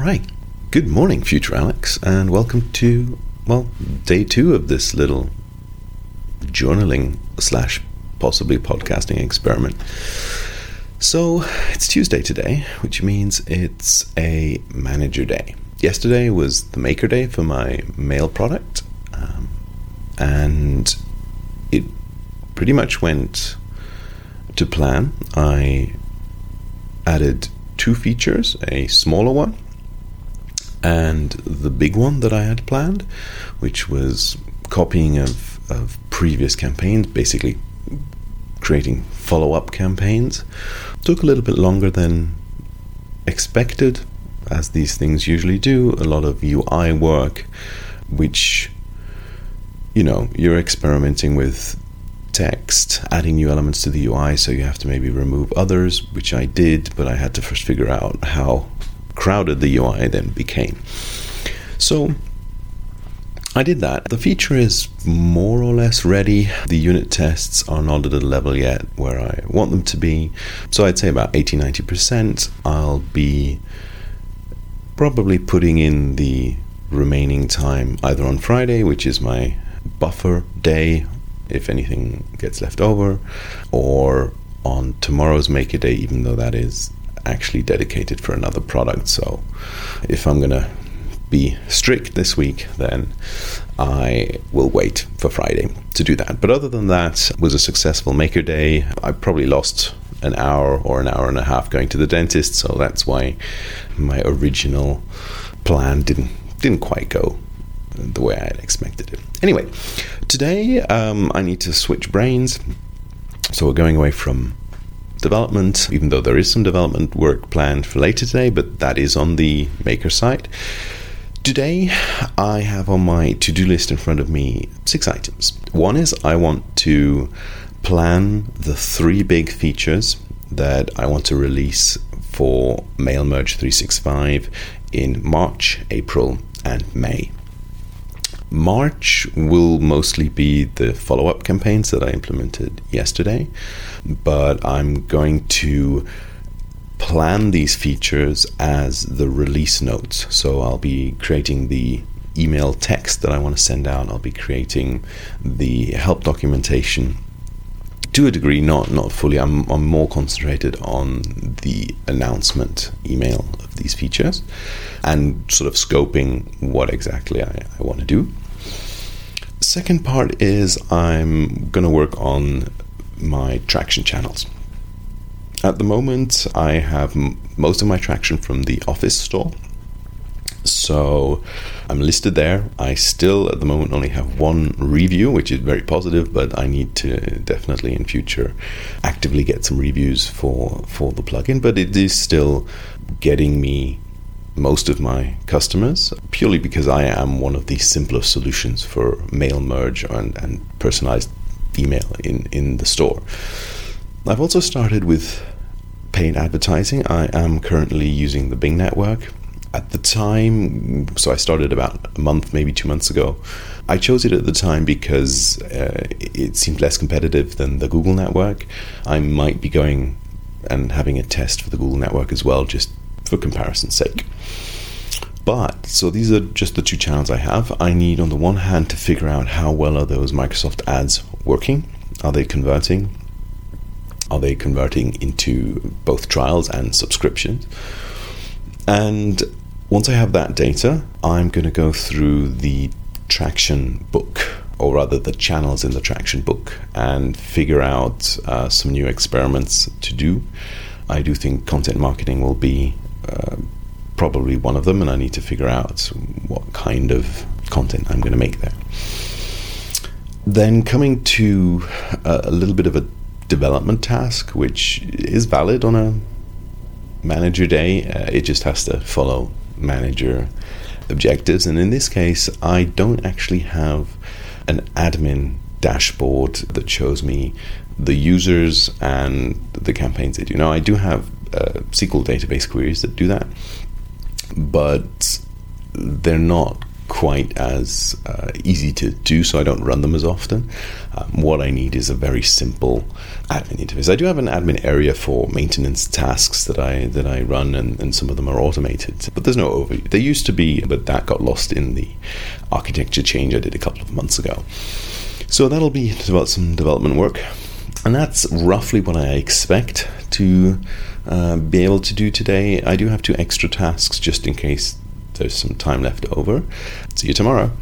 right. Good morning, future Alex, and welcome to, well, day two of this little journaling slash possibly podcasting experiment. So it's Tuesday today, which means it's a manager day. Yesterday was the maker day for my mail product, um, and it pretty much went to plan. I added two features a smaller one and the big one that I had planned, which was copying of, of previous campaigns, basically creating follow up campaigns, took a little bit longer than expected, as these things usually do. A lot of UI work, which, you know, you're experimenting with text, adding new elements to the UI, so you have to maybe remove others, which I did, but I had to first figure out how crowded the UI then became. So I did that. The feature is more or less ready. The unit tests are not at a level yet where I want them to be. So I'd say about 80 90%. I'll be probably putting in the remaining time either on Friday, which is my buffer day, if anything gets left over, or on tomorrow's Maker Day, even though that is actually dedicated for another product. So if I'm going to be strict this week, then I will wait for Friday to do that. But other than that, was a successful maker day. I probably lost an hour or an hour and a half going to the dentist, so that's why my original plan didn't didn't quite go the way I had expected it. Anyway, today um, I need to switch brains. So we're going away from development, even though there is some development work planned for later today, but that is on the maker side. Today, I have on my to do list in front of me six items. One is I want to plan the three big features that I want to release for MailMerge 365 in March, April, and May. March will mostly be the follow up campaigns that I implemented yesterday, but I'm going to plan these features as the release notes. So I'll be creating the email text that I want to send out, I'll be creating the help documentation to a degree, not not fully. I'm, I'm more concentrated on the announcement email of these features and sort of scoping what exactly I, I want to do. Second part is I'm going to work on my traction channels. At the moment, I have m- most of my traction from the Office store. So I'm listed there. I still, at the moment, only have one review, which is very positive, but I need to definitely in future actively get some reviews for, for the plugin. But it is still getting me most of my customers purely because I am one of the simpler solutions for mail merge and, and personalized email in, in the store. I've also started with paid advertising. I am currently using the Bing network. At the time, so I started about a month, maybe two months ago. I chose it at the time because uh, it seemed less competitive than the Google network. I might be going and having a test for the Google network as well, just for comparison's sake. But so these are just the two channels I have. I need on the one hand to figure out how well are those Microsoft ads working? Are they converting? Are they converting into both trials and subscriptions? And once I have that data, I'm going to go through the traction book, or rather the channels in the traction book, and figure out uh, some new experiments to do. I do think content marketing will be uh, probably one of them, and I need to figure out what kind of content I'm going to make there. Then coming to a, a little bit of a development task, which is valid on a manager day. Uh, it just has to follow manager objectives. And in this case, I don't actually have an admin dashboard that shows me the users and the campaigns they do. Now, I do have uh, SQL database queries that do that, but they're not quite as uh, easy to do, so I don't run them as often. Um, what I need is a very simple admin interface. I do have an admin area for maintenance tasks that I that I run, and, and some of them are automated. But there's no overview. There used to be, but that got lost in the architecture change I did a couple of months ago. So that'll be about some development work, and that's roughly what I expect to uh, be able to do today. I do have two extra tasks just in case there's some time left over. See you tomorrow.